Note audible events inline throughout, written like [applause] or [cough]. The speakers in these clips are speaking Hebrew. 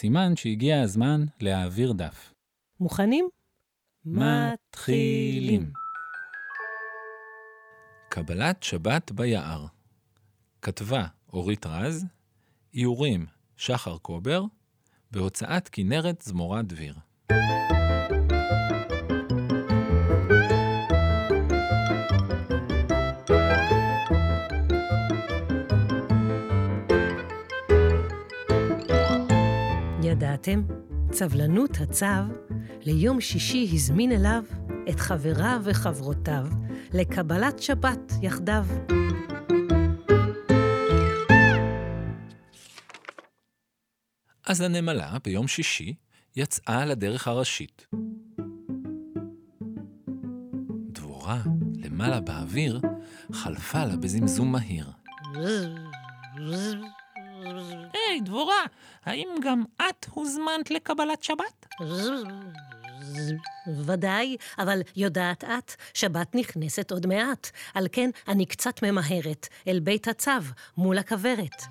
סימן שהגיע הזמן להעביר דף. מוכנים? מתחילים. קבלת שבת ביער. כתבה אורית רז, איורים שחר קובר, בהוצאת כנרת זמורה דביר. ידעתם? צבלנות הצו ליום שישי הזמין אליו את חבריו וחברותיו לקבלת שבת יחדיו. אז הנמלה ביום שישי יצאה לדרך הראשית. דבורה, למעלה באוויר, חלפה לה בזמזום מהיר. היי, דבורה, האם גם את הוזמנת לקבלת שבת? ודאי, אבל יודעת את, שבת נכנסת עוד מעט. על כן אני קצת ממהרת אל בית הצו, מול הכוורת.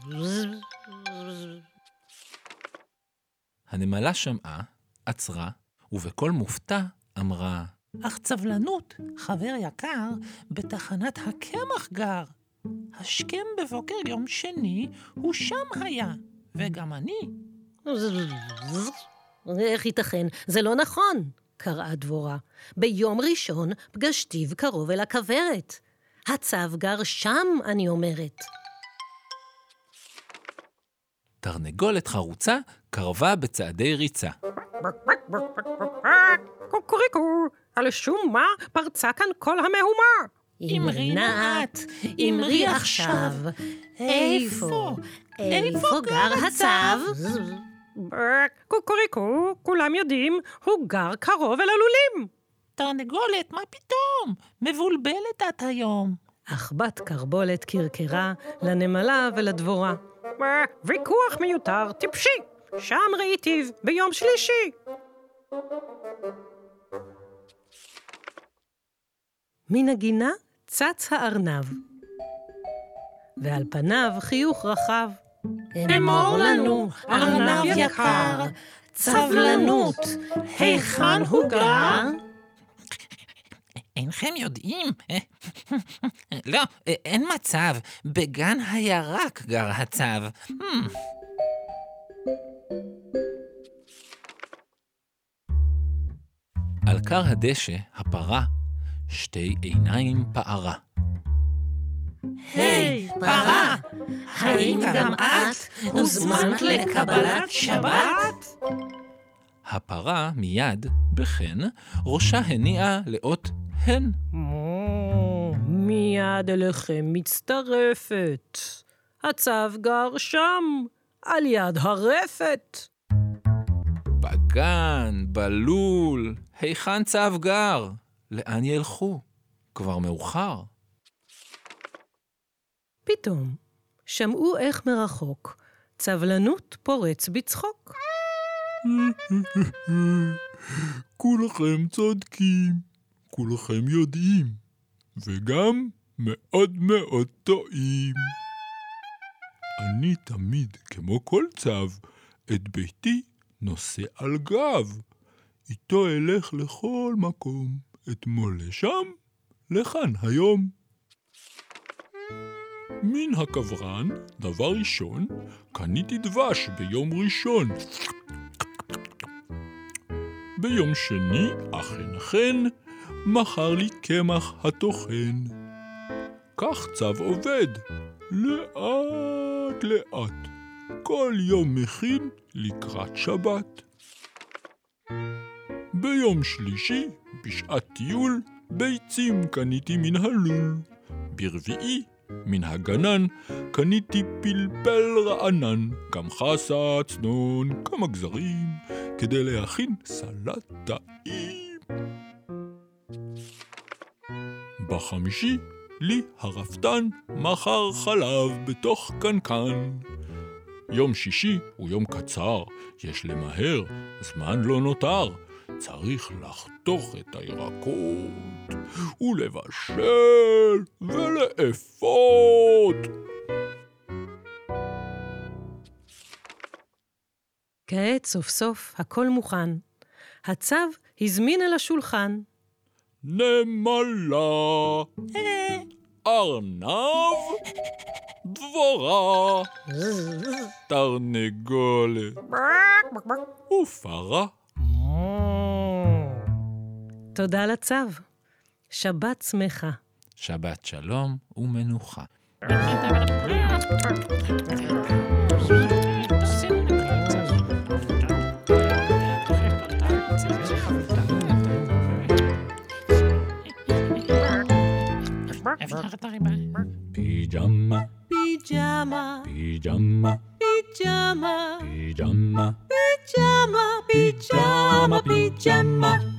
הנמלה שמעה, עצרה, ובקול מופתע אמרה, אך צבלנות, חבר יקר, בתחנת הקמח גר. השכם בבוקר יום שני, הוא שם היה, וגם אני. איך ייתכן? זה לא נכון, קראה דבורה. ביום ראשון פגשתיו קרוב אל הכוורת. הצו גר שם, אני אומרת. תרנגולת חרוצה קרבה בצעדי ריצה. קוקוריקו, על שום מה פרצה כאן כל המהומה? אמרי נא את, אמרי עכשיו, איפה, איפה גר הצו? קוקוריקו, כולם יודעים, הוא גר קרוב אל הלולים. תרנגולת, מה פתאום? מבולבלת את היום. אך בת קרבולת קרקרה לנמלה ולדבורה. ויכוח מיותר, טיפשי. שם ראיתיו ביום שלישי. מן הגינה צץ הארנב. ועל פניו חיוך רחב. אמור לנו, ארנב יקר, צבלנות, היכן הוא גר? אינכם יודעים? [laughs] לא, אין מצב. בגן הירק גר הצו. Hmm. על כר הדשא, הפרה, שתי עיניים פערה. היי, פרה, האם גם את הוזמנת לקבלת שבת? הפרה מיד, בחן, ראשה הניעה לאות הן. מו, מיד אליכם מצטרפת. הצו גר שם, על יד הרפת. בגן, בלול, היכן צב גר? לאן ילכו? כבר מאוחר. פתאום שמעו איך מרחוק צבלנות פורץ בצחוק. כולכם צודקים, כולכם יודעים, וגם מאוד מאוד טועים. אני תמיד, כמו כל צב, את ביתי נושא על גב. איתו אלך לכל מקום, אתמול לשם, לכאן היום. מן הקברן, דבר ראשון, קניתי דבש ביום ראשון. ביום שני, אכן אכן, מכר לי קמח הטוחן. כך צו עובד, לאט לאט, כל יום מכין לקראת שבת. ביום שלישי, בשעת טיול, ביצים קניתי מן הלול. ברביעי, מן הגנן קניתי פלפל רענן, גם חסה, צנון, כמה גזרים, כדי להכין סלט טעים. בחמישי לי הרפתן מכר חלב בתוך קנקן. יום שישי הוא יום קצר, יש למהר, זמן לא נותר. צריך לחתוך את הירקות, ולבשל, ולאפות. כעת סוף סוף הכל מוכן. הצו הזמין אל השולחן. נמלה, ארנב, דבורה, תרנגולת ופרה. תודה לצו. שבת שמחה. שבת שלום ומנוחה. פיג'מה, פיג'מה, פיג'מה, פיג'מה, פיג'מה, פיג'מה, פיג'מה, פיג'מה.